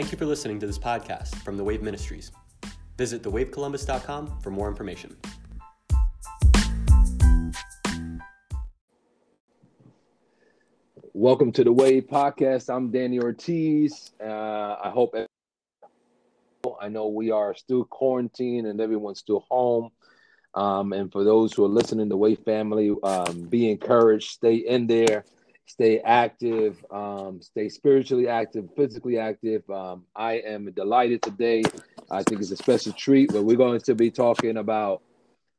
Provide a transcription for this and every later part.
Thank you for listening to this podcast from the Wave Ministries. Visit thewavecolumbus.com for more information. Welcome to the Wave Podcast. I'm Danny Ortiz. Uh, I hope I know we are still quarantined and everyone's still home. Um, and for those who are listening, the Wave family, um, be encouraged, stay in there, stay active, um, stay spiritually active, physically active. Um, I am delighted today. I think it's a special treat, but we're going to be talking about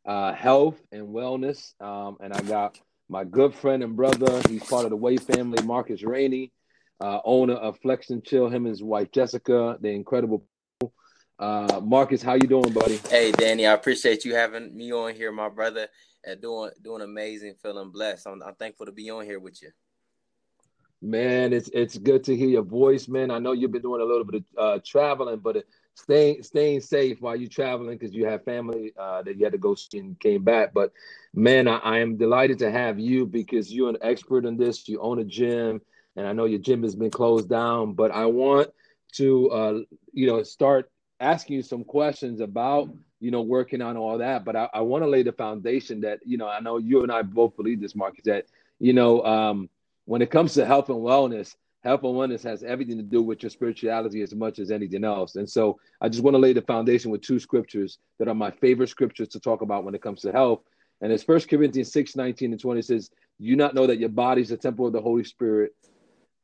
uh, health and wellness. Um, and I got my good friend and brother. He's part of the Way family, Marcus Raney, uh, owner of Flex and Chill. Him and his wife Jessica, the incredible. Uh, Marcus, how you doing, buddy? Hey, Danny, I appreciate you having me on here, my brother. And doing doing amazing, feeling blessed. I'm, I'm thankful to be on here with you. Man, it's it's good to hear your voice, man. I know you've been doing a little bit of uh, traveling, but staying staying safe while you're traveling because you have family uh, that you had to go see and came back. But man, I, I, am delighted to have you because you're an expert in this. You own a gym, and I know your gym has been closed down. But I want to uh, you know start asking you some questions about you know working on all that. But I, I want to lay the foundation that you know I know you and I both believe this, Mark, is that you know. Um, when it comes to health and wellness, health and wellness has everything to do with your spirituality as much as anything else. And so I just want to lay the foundation with two scriptures that are my favorite scriptures to talk about when it comes to health. And it's First Corinthians 6, 19 and 20 says, You not know that your body is a temple of the Holy Spirit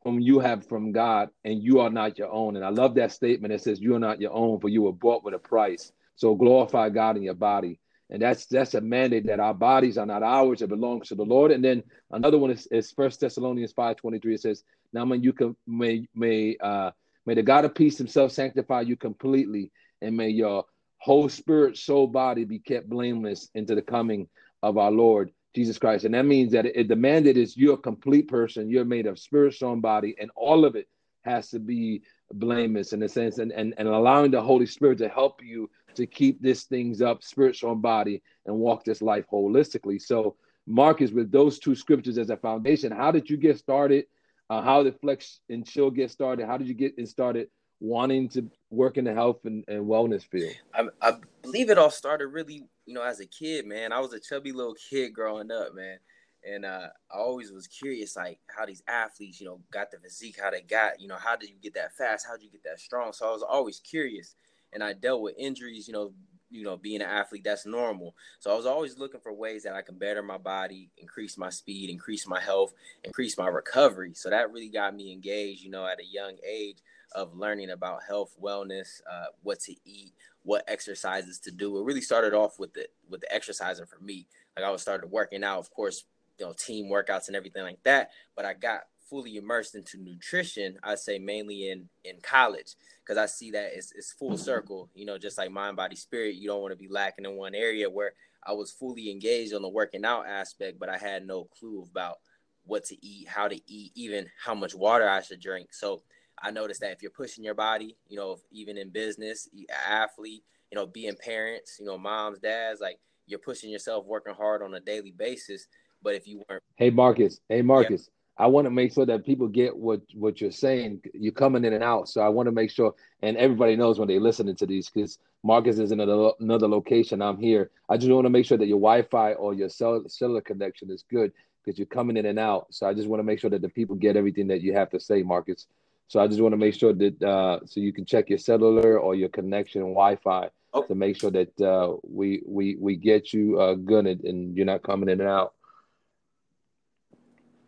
whom you have from God, and you are not your own. And I love that statement. It says, You are not your own, for you were bought with a price. So glorify God in your body and that's that's a mandate that our bodies are not ours it belongs to the lord. And then another one is, is first thessalonians 5 23 it says now when you can may may uh may the god of peace himself sanctify you completely and may your whole spirit soul body be kept blameless into the coming of our lord jesus christ. And that means that it, it is you're a complete person you're made of spirit soul and body and all of it has to be blameless in a sense and, and and allowing the holy spirit to help you to keep this things up, spiritual and body, and walk this life holistically. So, Marcus, with those two scriptures as a foundation, how did you get started? Uh, how did Flex and Chill get started? How did you get started wanting to work in the health and, and wellness field? I, I believe it all started really, you know, as a kid, man. I was a chubby little kid growing up, man and uh, I always was curious, like how these athletes, you know, got the physique, how they got, you know, how did you get that fast? How did you get that strong? So I was always curious, and I dealt with injuries, you know, you know, being an athlete, that's normal. So I was always looking for ways that I can better my body, increase my speed, increase my health, increase my recovery. So that really got me engaged, you know, at a young age of learning about health, wellness, uh, what to eat, what exercises to do. It really started off with the with the exercising for me. Like I was started working out, of course, you know, team workouts and everything like that. But I got fully immersed into nutrition, I say mainly in in college because I see that it's, it's full mm-hmm. circle. You know, just like mind, body, spirit. You don't want to be lacking in one area where I was fully engaged on the working out aspect, but I had no clue about what to eat, how to eat, even how much water I should drink. So I noticed that if you're pushing your body, you know, even in business, athlete, you know, being parents, you know, moms, dads, like you're pushing yourself, working hard on a daily basis. But if you weren't, hey Marcus, hey Marcus, I want to make sure that people get what what you're saying. You're coming in and out, so I want to make sure, and everybody knows when they're listening to these because Marcus is in another, another location. I'm here. I just want to make sure that your Wi-Fi or your cell, cellular connection is good because you're coming in and out. So I just want to make sure that the people get everything that you have to say, Marcus. So I just want to make sure that uh, so you can check your cellular or your connection Wi-Fi oh. to make sure that uh, we we we get you uh, good and, and you're not coming in and out.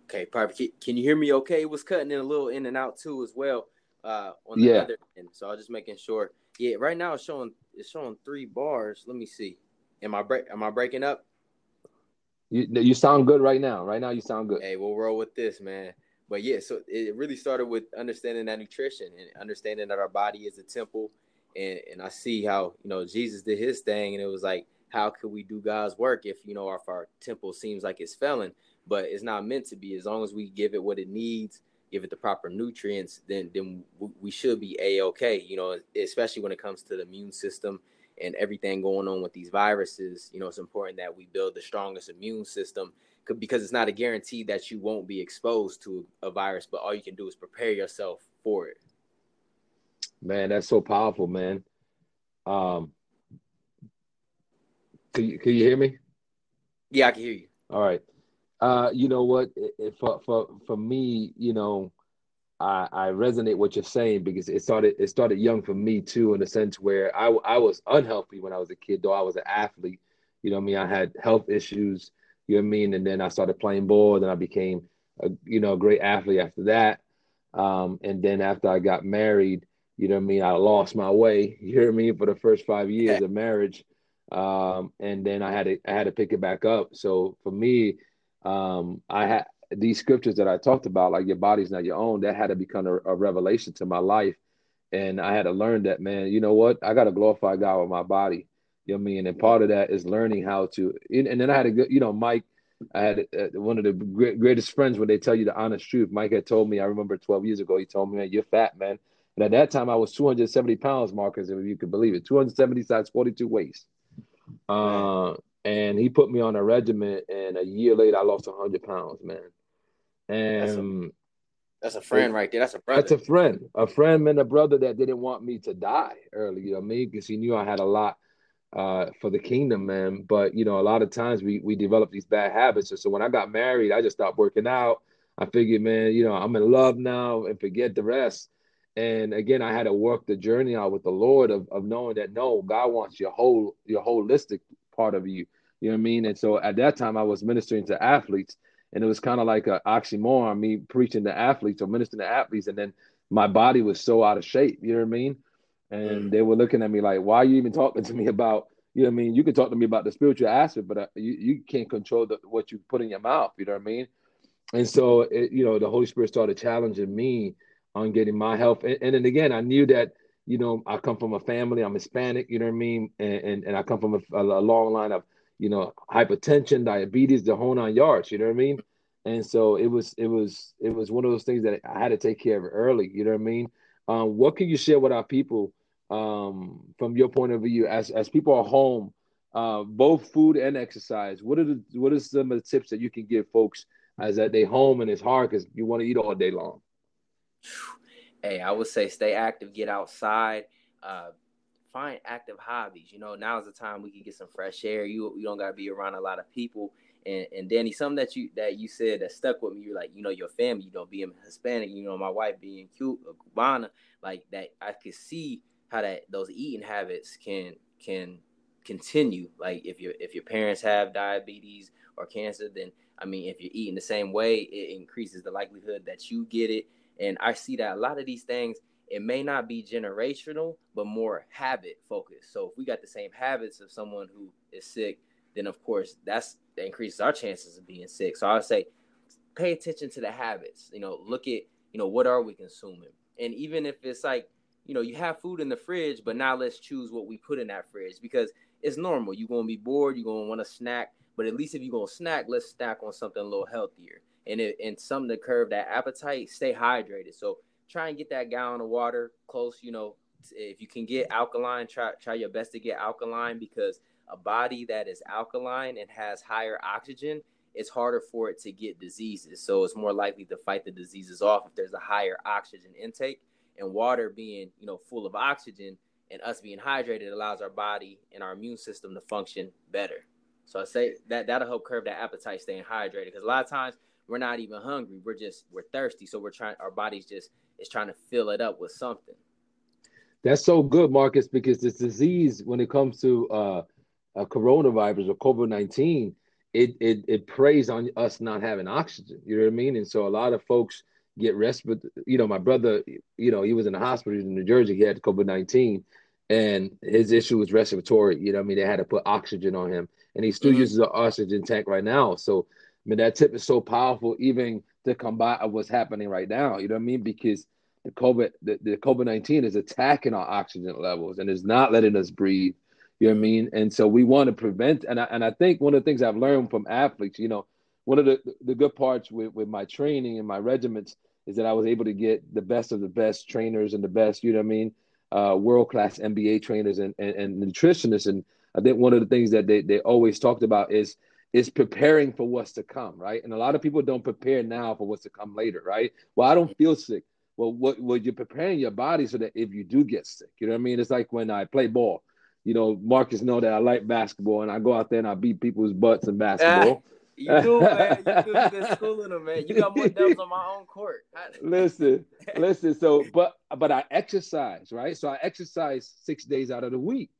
Okay, perfect. Can you hear me? Okay, it was cutting in a little in and out too as well. Uh, on the yeah. other end. So I was just making sure. Yeah, right now it's showing it's showing three bars. Let me see. Am I break? Am I breaking up? You you sound good right now. Right now you sound good. Hey, we'll roll with this, man. But yeah, so it really started with understanding that nutrition and understanding that our body is a temple. And and I see how you know Jesus did his thing, and it was like, how could we do God's work if you know if our temple seems like it's failing? But it's not meant to be. As long as we give it what it needs, give it the proper nutrients, then then we should be a okay. You know, especially when it comes to the immune system and everything going on with these viruses. You know, it's important that we build the strongest immune system because it's not a guarantee that you won't be exposed to a virus, but all you can do is prepare yourself for it. Man, that's so powerful, man. Um, can you, can you hear me? Yeah, I can hear you. All right. Uh, you know what? It, it, for for for me, you know, I I resonate what you're saying because it started it started young for me too, in the sense where I I was unhealthy when I was a kid, though I was an athlete. You know, I mean, I had health issues. You know what I mean? And then I started playing ball, and I became a you know a great athlete after that. Um, and then after I got married, you know what I mean, I lost my way. You hear me for the first five years of marriage, um, and then I had to I had to pick it back up. So for me, um, I had these scriptures that I talked about, like your body's not your own. That had to become a, a revelation to my life, and I had to learn that, man. You know what? I got to glorify God with my body. You know what I mean? And part of that is learning how to. And then I had a good, you know, Mike. I had uh, one of the great, greatest friends when they tell you the honest truth. Mike had told me, I remember 12 years ago, he told me, man, you're fat, man. And at that time, I was 270 pounds, Marcus, if you could believe it, 270 size 42 waist. Uh, and he put me on a regiment. and a year later, I lost 100 pounds, man. And that's a, that's a friend right there. That's a brother. That's a friend, a friend and a brother that didn't want me to die early. You know what I mean? Because he knew I had a lot uh, for the kingdom, man. But you know, a lot of times we we develop these bad habits. And so when I got married, I just stopped working out. I figured, man, you know, I'm in love now and forget the rest. And again, I had to work the journey out with the Lord of, of knowing that no, God wants your whole your holistic part of you. You know what I mean? And so at that time I was ministering to athletes and it was kind of like an oxymoron, me preaching to athletes or ministering to athletes, and then my body was so out of shape. You know what I mean? And mm. they were looking at me like, "Why are you even talking to me about?" You know what I mean? You can talk to me about the spiritual aspect, but uh, you, you can't control the, what you put in your mouth. You know what I mean? And so, it, you know, the Holy Spirit started challenging me on getting my health. And, and then again, I knew that, you know, I come from a family, I'm Hispanic, you know what I mean? And, and, and I come from a, a long line of you know, hypertension, diabetes, the whole nine yards. You know what I mean? And so it was, it was, it was one of those things that I had to take care of early. You know what I mean? Um, what can you share with our people um, from your point of view as as people are home, uh, both food and exercise? What are the what are some of the tips that you can give folks as that they home and it's hard because you want to eat all day long? Hey, I would say stay active, get outside. Uh, find active hobbies. You know, now's the time we can get some fresh air. You you don't gotta be around a lot of people. And and Danny, something that you that you said that stuck with me. You're like, you know, your family, you know, being Hispanic, you know, my wife being cute, Cubana, like that. I could see how that those eating habits can can continue. Like if your if your parents have diabetes or cancer, then I mean, if you're eating the same way, it increases the likelihood that you get it. And I see that a lot of these things it may not be generational, but more habit focused. So if we got the same habits of someone who is sick, then of course that's that increases our chances of being sick. So I would say pay attention to the habits. You know, look at, you know, what are we consuming? And even if it's like, you know, you have food in the fridge, but now let's choose what we put in that fridge because it's normal. You're gonna be bored, you're gonna want to snack, but at least if you're gonna snack, let's snack on something a little healthier. And it, and something to curb that appetite, stay hydrated. So try and get that gallon of water close. You know, if you can get alkaline, try try your best to get alkaline because a body that is alkaline and has higher oxygen, it's harder for it to get diseases. So it's more likely to fight the diseases off if there's a higher oxygen intake. And water being, you know, full of oxygen and us being hydrated allows our body and our immune system to function better. So I say that that'll help curb that appetite staying hydrated because a lot of times we're not even hungry. We're just we're thirsty. So we're trying our body's just is trying to fill it up with something. That's so good, Marcus, because this disease, when it comes to uh, a coronavirus or COVID nineteen, it, it it preys on us not having oxygen. You know what I mean? And so a lot of folks get respiratory. You know, my brother, you know, he was in the hospital in New Jersey. He had COVID nineteen, and his issue was respiratory. You know, I mean, they had to put oxygen on him, and he still mm-hmm. uses an oxygen tank right now. So, mean, that tip is so powerful, even to combat what's happening right now. You know what I mean? Because the COVID, the, the COVID nineteen is attacking our oxygen levels and is not letting us breathe. You know what I mean? And so we want to prevent. And I, and I think one of the things I've learned from athletes, you know, one of the the good parts with with my training and my regiments is that I was able to get the best of the best trainers and the best, you know what I mean, uh, world class NBA trainers and, and and nutritionists. And I think one of the things that they they always talked about is is preparing for what's to come, right? And a lot of people don't prepare now for what's to come later, right? Well, I don't feel sick. well, what what you're preparing your body so that if you do get sick, you know what I mean? It's like when I play ball. You know, Marcus know that I like basketball, and I go out there and I beat people's butts in ah, basketball. You do, man. You do good schooling them, man. You got more dubs on my own court. listen, listen. So, but but I exercise, right? So I exercise six days out of the week.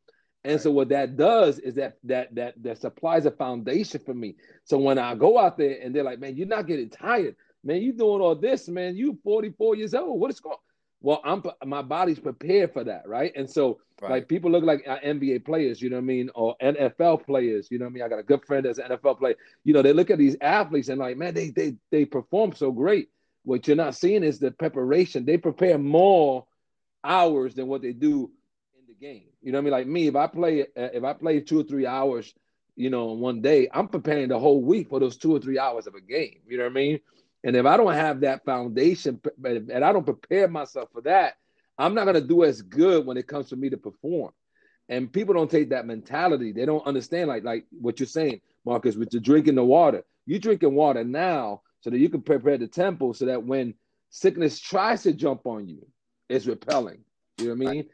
And right. so what that does is that that that that supplies a foundation for me. So when I go out there and they're like, man, you're not getting tired, man, You're doing all this, man. You 44 years old. What is going? Well, I'm my body's prepared for that, right? And so right. like people look like uh, NBA players, you know what I mean, or NFL players, you know what I mean. I got a good friend that's an NFL player. You know, they look at these athletes and like, man, they they they perform so great. What you're not seeing is the preparation. They prepare more hours than what they do in the game. You know what I mean? Like me, if I play uh, if I play two or three hours, you know, in one day, I'm preparing the whole week for those two or three hours of a game. You know what I mean? And if I don't have that foundation and I don't prepare myself for that, I'm not to do as good when it comes for me to perform. And people don't take that mentality. They don't understand, like, like what you're saying, Marcus, with the drinking the water. You're drinking water now so that you can prepare the temple so that when sickness tries to jump on you, it's repelling. You know what I mean?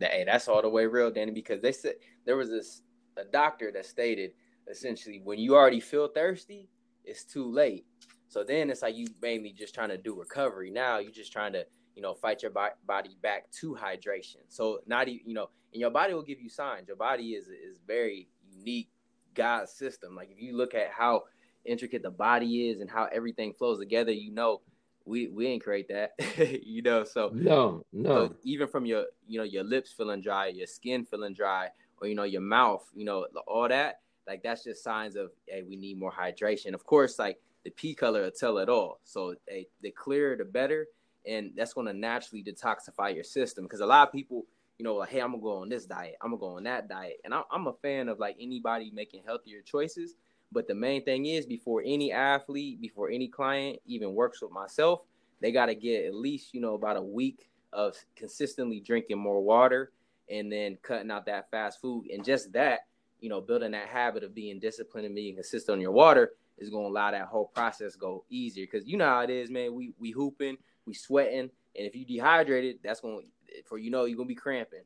Hey, that's all the way real, Danny, because they said there was this a doctor that stated essentially when you already feel thirsty, it's too late. So then it's like you mainly just trying to do recovery. Now you're just trying to, you know, fight your body back to hydration. So not even, you know, and your body will give you signs. Your body is is very unique God system. Like if you look at how intricate the body is and how everything flows together, you know, we we ain't create that. you know, so no, no. So even from your, you know, your lips feeling dry, your skin feeling dry, or you know, your mouth, you know, all that, like that's just signs of hey, we need more hydration. Of course, like the P color will tell it all. So they, the clearer the better, and that's going to naturally detoxify your system. Because a lot of people, you know, like, hey, I'm gonna go on this diet, I'm gonna go on that diet, and I'm, I'm a fan of like anybody making healthier choices. But the main thing is, before any athlete, before any client even works with myself, they got to get at least you know about a week of consistently drinking more water and then cutting out that fast food and just that you know building that habit of being disciplined and being consistent on your water is gonna allow that whole process go easier. Cause you know how it is, man. We we hooping, we sweating, and if you dehydrated, that's gonna for you know you're gonna be cramping.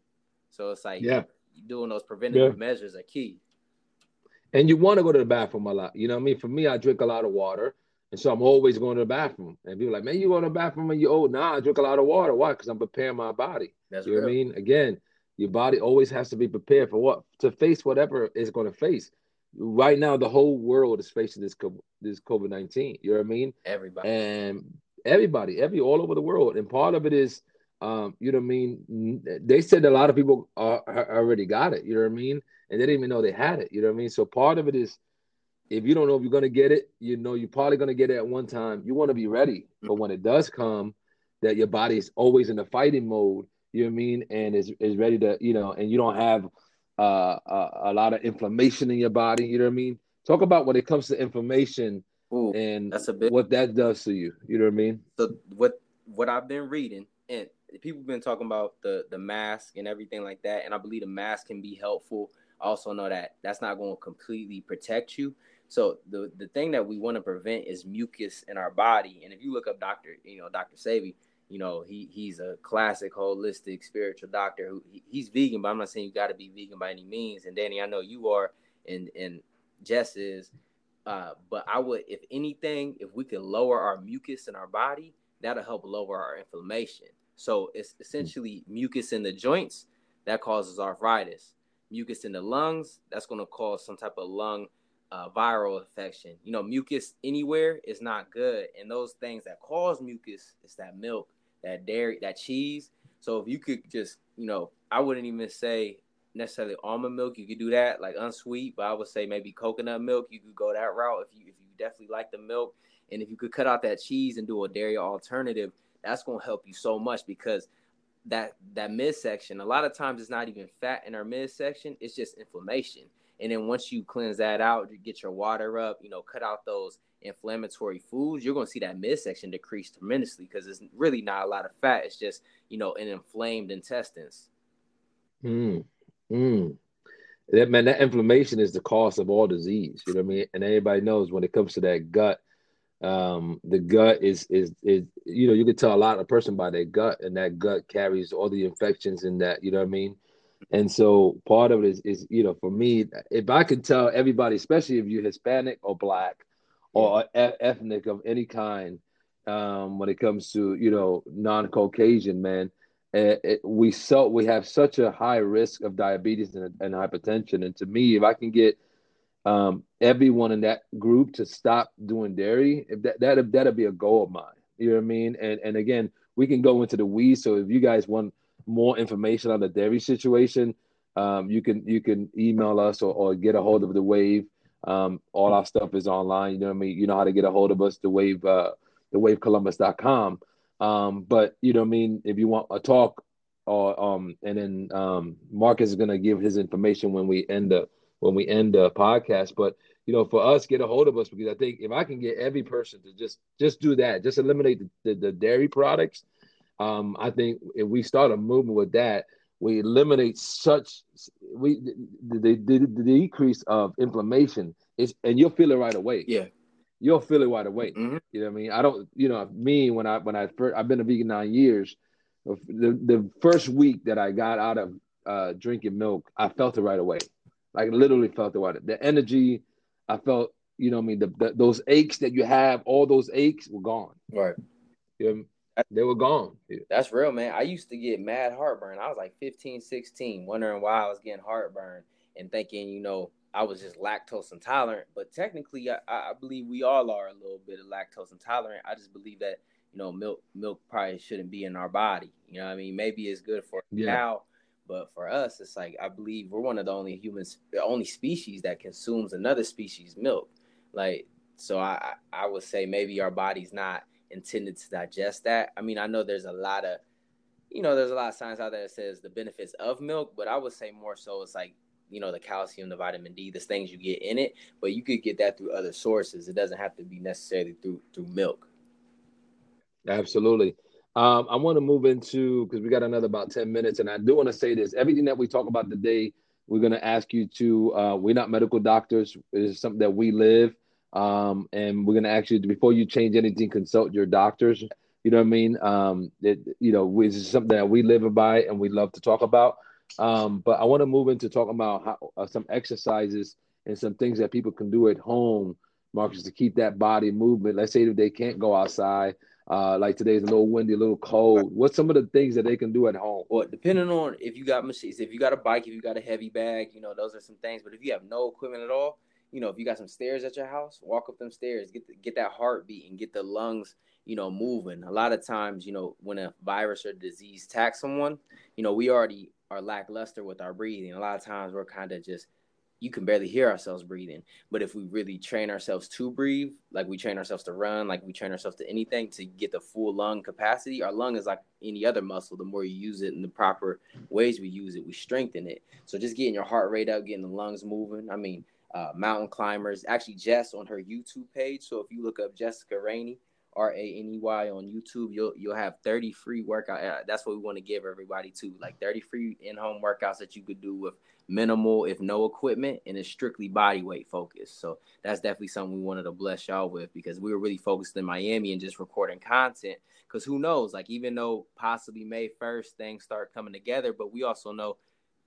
So it's like yeah, doing those preventative yeah. measures are key. And you want to go to the bathroom a lot. You know what I mean? For me, I drink a lot of water. And so I'm always going to the bathroom. And people like, man, you go to the bathroom and you're old. Nah, I drink a lot of water. Why? Because I'm preparing my body. That's you know what I mean? Again, your body always has to be prepared for what? To face whatever it's going to face right now the whole world is facing this this COVID nineteen. You know what I mean? Everybody and everybody, every all over the world, and part of it is, um, you know what I mean. They said a lot of people are, are already got it. You know what I mean? And they didn't even know they had it. You know what I mean? So part of it is, if you don't know if you're gonna get it, you know you're probably gonna get it at one time. You want to be ready, but when it does come, that your body is always in the fighting mode. You know what I mean? And is is ready to, you know, and you don't have uh, a, a, lot of inflammation in your body. You know what I mean? Talk about when it comes to inflammation Ooh, and that's a bit what that does to you. You know what I mean? So what what I've been reading and people have been talking about the the mask and everything like that, and I believe the mask can be helpful. Also know that that's not going to completely protect you. So the the thing that we want to prevent is mucus in our body. And if you look up Doctor, you know Doctor Sebi, you know he he's a classic holistic spiritual doctor who he, he's vegan but i'm not saying you got to be vegan by any means and danny i know you are and and jess is uh, but i would if anything if we could lower our mucus in our body that'll help lower our inflammation so it's essentially mucus in the joints that causes arthritis mucus in the lungs that's going to cause some type of lung uh, viral infection. You know, mucus anywhere is not good, and those things that cause mucus is that milk, that dairy, that cheese. So if you could just, you know, I wouldn't even say necessarily almond milk. You could do that, like unsweet, but I would say maybe coconut milk. You could go that route if you if you definitely like the milk, and if you could cut out that cheese and do a dairy alternative, that's gonna help you so much because that that midsection a lot of times it's not even fat in our midsection it's just inflammation and then once you cleanse that out, you get your water up, you know, cut out those inflammatory foods, you're going to see that midsection decrease tremendously because it's really not a lot of fat. It's just, you know, an inflamed intestines. Mm. Mm. That man, that inflammation is the cause of all disease. You know what I mean? And everybody knows when it comes to that gut, um, the gut is is is you know you can tell a lot of person by their gut, and that gut carries all the infections in that. You know what I mean? And so part of it is is you know for me, if I could tell everybody, especially if you're Hispanic or black or ethnic of any kind, um, when it comes to you know non-Caucasian man, it, it, we so we have such a high risk of diabetes and, and hypertension. And to me, if I can get um, everyone in that group to stop doing dairy, if that that that'd be a goal of mine. You know what I mean? And and again, we can go into the weeds. So if you guys want more information on the dairy situation, um, you can you can email us or, or get a hold of the Wave. Um, all our stuff is online. You know what I mean? You know how to get a hold of us. The Wave, uh, the WaveColumbus.com. Um, but you know what I mean? If you want a talk, or um, and then um, Marcus is gonna give his information when we end the when we end the podcast. But you know, for us, get a hold of us because I think if I can get every person to just just do that, just eliminate the, the, the dairy products. Um, I think if we start a movement with that, we eliminate such we the, the, the, decrease of inflammation is and you'll feel it right away. Yeah. You'll feel it right away. Mm-hmm. You know what I mean? I don't, you know, me when I when I first I've been a vegan nine years. The the first week that I got out of uh, drinking milk, I felt it right away. Like literally felt it. The energy, I felt, you know, I mean, the, the, those aches that you have, all those aches were gone. Right. You know, they were gone. That's real, man. I used to get mad heartburn. I was like 15, 16, wondering why I was getting heartburn and thinking, you know, I was just lactose intolerant. But technically, I, I believe we all are a little bit of lactose intolerant. I just believe that, you know, milk milk probably shouldn't be in our body. You know I mean? Maybe it's good for yeah. now but for us, it's like I believe we're one of the only humans, the only species that consumes another species' milk. Like, so I I would say maybe our body's not intended to digest that. I mean, I know there's a lot of, you know, there's a lot of science out there that says the benefits of milk, but I would say more so it's like you know the calcium the vitamin d the things you get in it but you could get that through other sources it doesn't have to be necessarily through through milk absolutely um, I want to move into because we got another about 10 minutes, and I do want to say this everything that we talk about today, we're going to ask you to, uh, we're not medical doctors, it's something that we live. Um, and we're going to ask you to, before you change anything, consult your doctors. You know what I mean? Um, it, you know, is something that we live by and we love to talk about. Um, but I want to move into talking about how, uh, some exercises and some things that people can do at home, Marcus, to keep that body movement. Let's say if they can't go outside, uh, like today's a little windy, a little cold. What's some of the things that they can do at home? Well, depending on if you got machines, if you got a bike, if you got a heavy bag, you know, those are some things. But if you have no equipment at all, you know, if you got some stairs at your house, walk up them stairs, get the, get that heartbeat and get the lungs, you know, moving. A lot of times, you know, when a virus or disease attacks someone, you know, we already are lackluster with our breathing. A lot of times we're kind of just you can barely hear ourselves breathing. But if we really train ourselves to breathe, like we train ourselves to run, like we train ourselves to anything to get the full lung capacity, our lung is like any other muscle. The more you use it in the proper ways we use it, we strengthen it. So just getting your heart rate up, getting the lungs moving. I mean, uh, mountain climbers. Actually, Jess on her YouTube page. So if you look up Jessica Raney, R A N E Y on YouTube, you'll you'll have 30 free workout. Uh, that's what we want to give everybody too, like 30 free in-home workouts that you could do with minimal, if no equipment, and it's strictly body weight focused. So that's definitely something we wanted to bless y'all with because we were really focused in Miami and just recording content. Because who knows, like even though possibly May 1st things start coming together, but we also know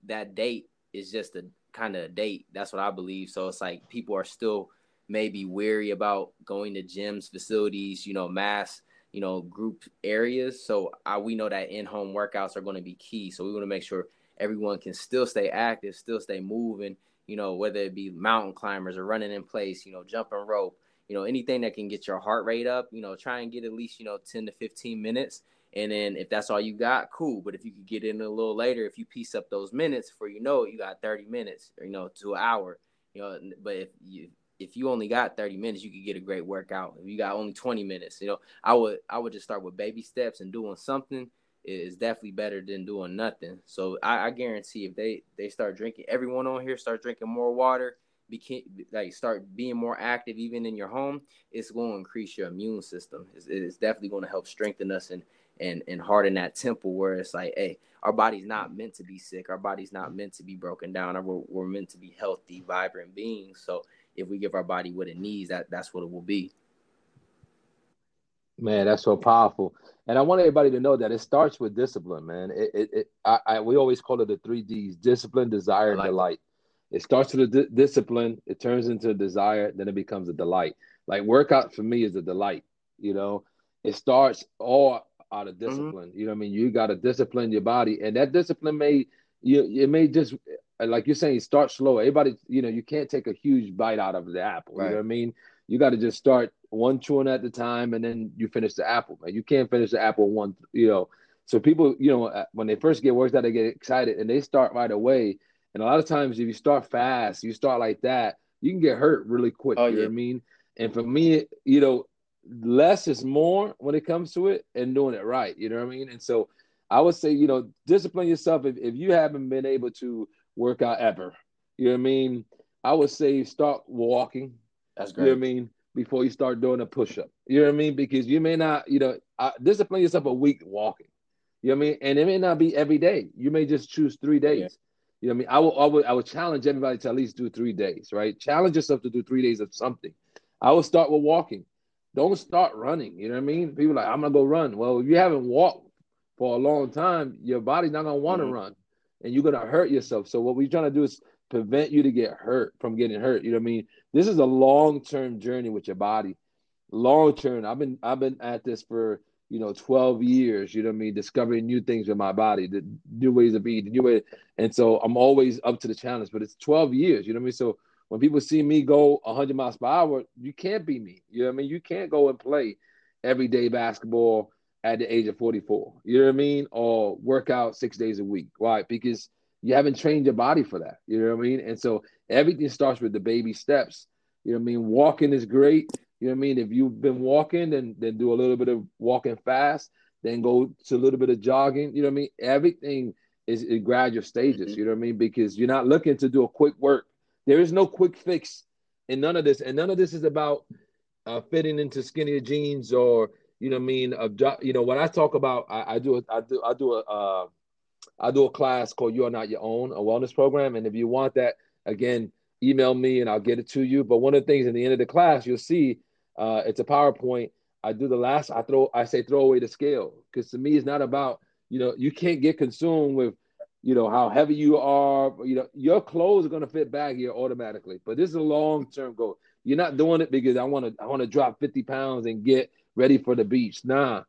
that date is just a kind of a date. That's what I believe. So it's like people are still maybe weary about going to gyms, facilities, you know, mass, you know, group areas. So I, we know that in-home workouts are going to be key. So we want to make sure everyone can still stay active, still stay moving, you know, whether it be mountain climbers or running in place, you know, jumping rope, you know, anything that can get your heart rate up, you know, try and get at least, you know, 10 to 15 minutes. And then if that's all you got, cool. But if you could get in a little later, if you piece up those minutes for you know, you got 30 minutes, or, you know, to an hour, you know, but if you, if you only got 30 minutes, you could get a great workout. If you got only 20 minutes, you know, I would I would just start with baby steps and doing something is definitely better than doing nothing. So I, I guarantee if they they start drinking, everyone on here start drinking more water, became like start being more active even in your home, it's going to increase your immune system. It's, it's definitely going to help strengthen us and and and harden that temple where it's like, hey, our body's not meant to be sick. Our body's not meant to be broken down. We're, we're meant to be healthy, vibrant beings. So if we give our body what it needs, that that's what it will be. Man, that's so powerful. And I want everybody to know that it starts with discipline, man. It, it, it I, I, we always call it the three D's: discipline, desire, and like delight. It. it starts with a discipline, it turns into a desire, then it becomes a delight. Like workout for me is a delight. You know, it starts all out of mm-hmm. discipline. Mm-hmm. You know what I mean? You got to discipline your body, and that discipline may you it may just like you're saying start slow. Everybody, you know, you can't take a huge bite out of the apple. Right. You know what I mean? You got to just start one chewing at the time, and then you finish the apple. Man, you can't finish the apple one. You know, so people, you know, uh, when they first get worked out, they get excited and they start right away. And a lot of times, if you start fast, you start like that, you can get hurt really quick. Oh, you yeah. know what I mean? And for me, you know, less is more when it comes to it and doing it right. You know what I mean? And so I would say, you know, discipline yourself if, if you haven't been able to work out ever. You know what I mean? I would say start walking. That's great. You know what I mean? Before you start doing a push up. You know what I mean? Because you may not, you know, uh, discipline yourself a week walking. You know what I mean? And it may not be every day. You may just choose three days. Yeah. You know what I mean? I will, I would I would challenge everybody to at least do three days, right? Challenge yourself to do three days of something. I would start with walking. Don't start running. You know what I mean? People like, I'm gonna go run. Well, if you haven't walked for a long time, your body's not gonna want to mm-hmm. run, and you're gonna hurt yourself. So what we're trying to do is prevent you to get hurt from getting hurt. You know what I mean? This is a long term journey with your body. Long term. I've been I've been at this for you know 12 years. You know what I mean? Discovering new things with my body, the new ways of eating, new way. And so I'm always up to the challenge. But it's 12 years. You know what I mean? So when people see me go 100 miles per hour, you can't be me. You know what I mean? You can't go and play everyday basketball at the age of 44. You know what I mean? Or work out six days a week. Why? Because you haven't trained your body for that. You know what I mean? And so everything starts with the baby steps. You know what I mean? Walking is great. You know what I mean? If you've been walking, then then do a little bit of walking fast, then go to a little bit of jogging. You know what I mean? Everything is in gradual stages. Mm-hmm. You know what I mean? Because you're not looking to do a quick work there is no quick fix in none of this, and none of this is about uh, fitting into skinnier jeans or you know what I mean. you know when I talk about, I, I do a, I do I do a uh, I do a class called "You Are Not Your Own," a wellness program, and if you want that, again, email me and I'll get it to you. But one of the things in the end of the class, you'll see uh, it's a PowerPoint. I do the last. I throw. I say throw away the scale because to me, it's not about you know you can't get consumed with you know how heavy you are you know your clothes are going to fit back here automatically but this is a long-term goal you're not doing it because i want to i want to drop 50 pounds and get ready for the beach. Nah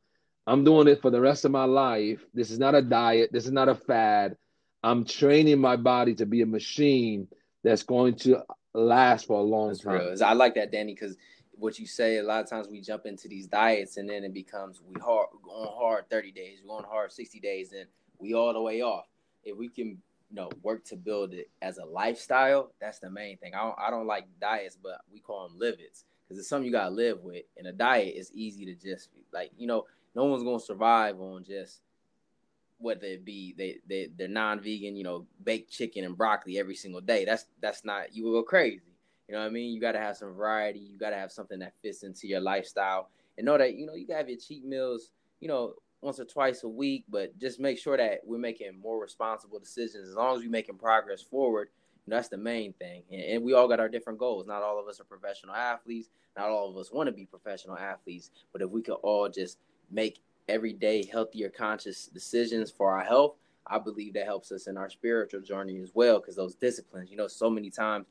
i'm doing it for the rest of my life. This is not a diet. This is not a fad. I'm training my body to be a machine that's going to last for a long that's time. Real. i like that danny because what you say a lot of times we jump into these diets and then it becomes we hard on hard 30 days we're on hard 60 days and we all the way off. If we can you know work to build it as a lifestyle that's the main thing. I don't, I don't like diets but we call them livids because it's something you gotta live with and a diet is easy to just like you know no one's gonna survive on just whether it be they, they they're non-vegan you know baked chicken and broccoli every single day. That's that's not you will go crazy. You know what i mean? You got to have some variety. You got to have something that fits into your lifestyle. And know that you know you got to have your cheat meals you know once or twice a week, but just make sure that we're making more responsible decisions. As long as we're making progress forward, that's the main thing. And, and, we all got our different goals. Not all of us are professional athletes. Not all of us want to be professional athletes. But if we could all just make everyday healthier, conscious decisions for our health, I believe that helps us in our spiritual journey as well. Because those disciplines, you know, so many times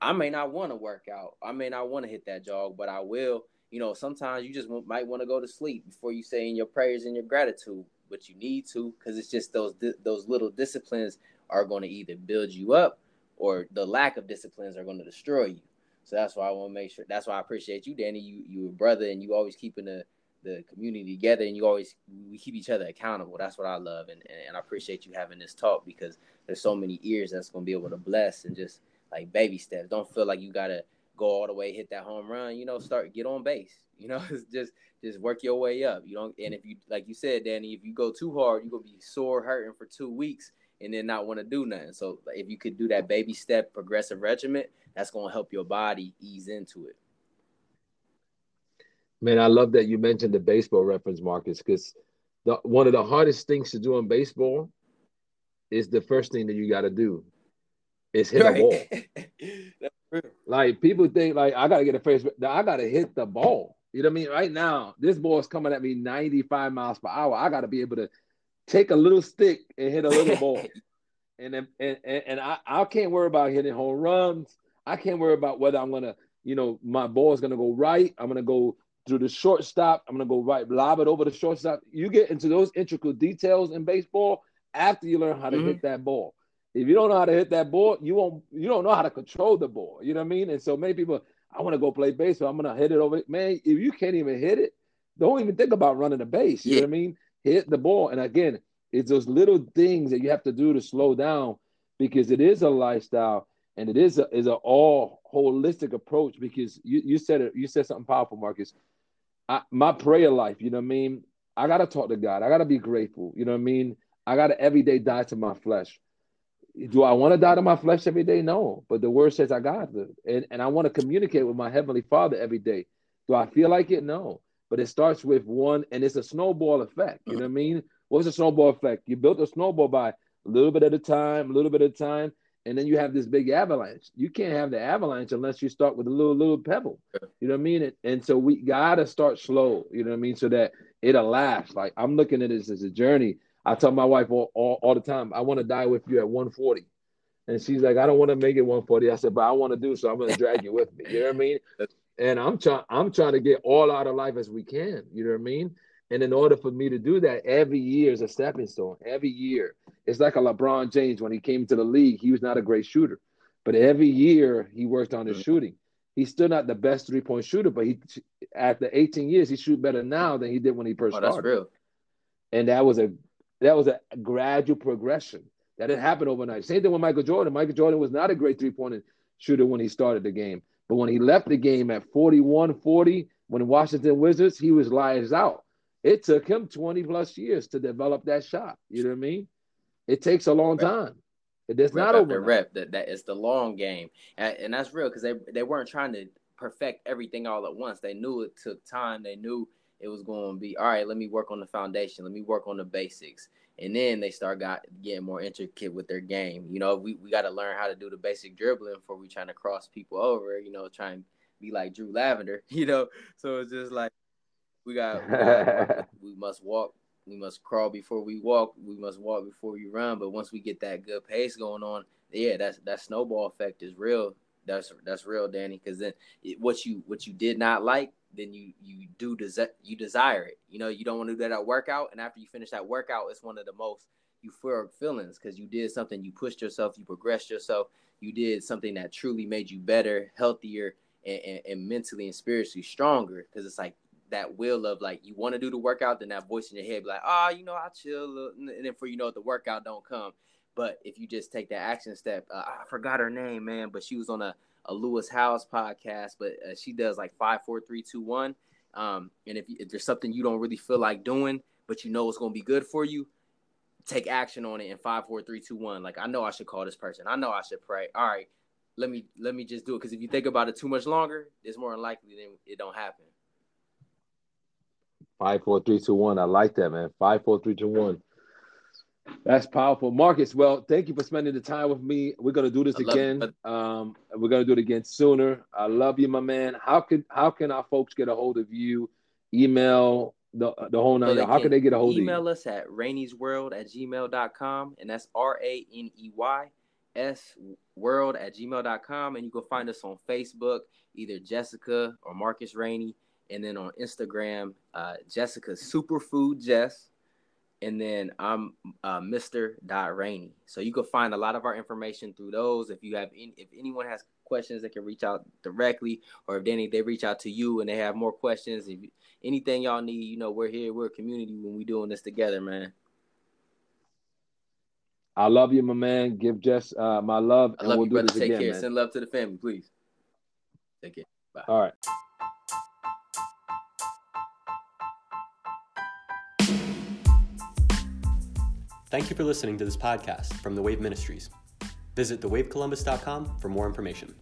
I may not want to work out. I may not want to hit that jog, but I will you know, sometimes you just might want to go to sleep before you say in your prayers and your gratitude, but you need to because it's just those those little disciplines are going to either build you up or the lack of disciplines are going to destroy you. So that's why I want to make sure. That's why I appreciate you, Danny. You you a brother, and you always keeping the the community together, and you always we keep each other accountable. That's what I love, and and I appreciate you having this talk because there's so many ears that's going to be able to bless and just like baby steps. Don't feel like you gotta go all the way, hit that home run, you know, start get on base. You know, just just work your way up. You don't and if you like you said, Danny, if you go too hard, you're gonna be sore hurting for two weeks and then not want to do nothing. So if you could do that baby step progressive regimen, that's gonna help your body ease into it. Man, I love that you mentioned the baseball reference, Marcus, because the one of the hardest things to do in baseball is the first thing that you got to do is hit right. a ball. Like people think like I gotta get a face. I gotta hit the ball. You know what I mean? Right now, this ball is coming at me 95 miles per hour. I got to be able to take a little stick and hit a little ball. And, and, and, and I, I can't worry about hitting home runs. I can't worry about whether I'm going to, you know, my ball is going to go right. I'm going to go through the shortstop. I'm going to go right, lob it over the shortstop. You get into those intricate details in baseball after you learn how to mm-hmm. hit that ball. If you don't know how to hit that ball, you won't. You don't know how to control the ball. You know what I mean? And so many people, I want to go play baseball. I'm gonna hit it over. Man, if you can't even hit it, don't even think about running the base. You yeah. know what I mean? Hit the ball. And again, it's those little things that you have to do to slow down because it is a lifestyle and it is a is a all holistic approach. Because you you said it. You said something powerful, Marcus. I, my prayer life. You know what I mean? I gotta talk to God. I gotta be grateful. You know what I mean? I gotta every day die to my flesh do I want to die to my flesh every day? No. But the word says I got to. And, and I want to communicate with my heavenly father every day. Do I feel like it? No. But it starts with one, and it's a snowball effect. You know what I mean? What's a snowball effect? You built a snowball by a little bit at a time, a little bit at a time, and then you have this big avalanche. You can't have the avalanche unless you start with a little little pebble. You know what I mean? And, and so we gotta start slow. You know what I mean? So that it'll last. Like I'm looking at this as a journey I tell my wife all, all, all the time, I want to die with you at 140. And she's like, I don't want to make it 140. I said, but I want to do so. I'm going to drag you with me. You know what I mean? And I'm trying, I'm trying to get all out of life as we can. You know what I mean? And in order for me to do that, every year is a stepping stone. Every year, it's like a LeBron James when he came to the league. He was not a great shooter, but every year he worked on his mm-hmm. shooting. He's still not the best three point shooter, but he after 18 years he shoot better now than he did when he first oh, started. That's real. And that was a that was a gradual progression. That didn't happen overnight. Same thing with Michael Jordan. Michael Jordan was not a great three point shooter when he started the game. But when he left the game at 41 40, when Washington Wizards, he was lights out. It took him 20 plus years to develop that shot. You know what I mean? It takes a long time. It does rep not over rep. That that is the long game, and, and that's real because they they weren't trying to perfect everything all at once. They knew it took time. They knew it was going to be all right. Let me work on the foundation. Let me work on the basics, and then they start got getting more intricate with their game. You know, we, we got to learn how to do the basic dribbling before we trying to cross people over. You know, try and be like Drew Lavender. You know, so it's just like we got we, got, we must walk. We must crawl before we walk. We must walk before we run. But once we get that good pace going on, yeah, that's that snowball effect is real. That's that's real, Danny. Because then it, what you what you did not like then you you do desi- you desire it. You know, you don't want to do that workout, and after you finish that workout, it's one of the most euphoric feelings because you did something, you pushed yourself, you progressed yourself, you did something that truly made you better, healthier, and, and, and mentally and spiritually stronger. Because it's like that will of like you want to do the workout, then that voice in your head be like, oh, you know, I chill, and then for you know the workout don't come. But if you just take that action step, uh, I forgot her name, man, but she was on a a Lewis Howes podcast, but uh, she does like five, four, three, two, one. Um, and if, if there's something you don't really feel like doing, but you know it's going to be good for you, take action on it in five, four, three, two, one. Like I know I should call this person. I know I should pray. All right, let me let me just do it. Because if you think about it too much longer, it's more likely than it don't happen. Five, four, three, two, one. I like that, man. Five, four, three, two, one. That's powerful, Marcus. Well, thank you for spending the time with me. We're gonna do this again. Um, we're gonna do it again sooner. I love you, my man. How can how can our folks get a hold of you? Email the the whole nine. So how can they get a hold of you? Email us at raneysworld at gmail.com and that's R A N E Y S world at gmail.com. And you can find us on Facebook, either Jessica or Marcus Raney, and then on Instagram, uh, Jessica Superfood Jess and then I'm uh, Mr. Dot Raney. So you can find a lot of our information through those. If you have, any, if anyone has questions, they can reach out directly, or if they they reach out to you and they have more questions. If anything y'all need, you know, we're here. We're a community when we doing this together, man. I love you, my man. Give Jess uh, my love, I love we'll you, brother. Take again, care. Man. Send love to the family, please. Take care. Bye. All right. Thank you for listening to this podcast from The Wave Ministries. Visit thewavecolumbus.com for more information.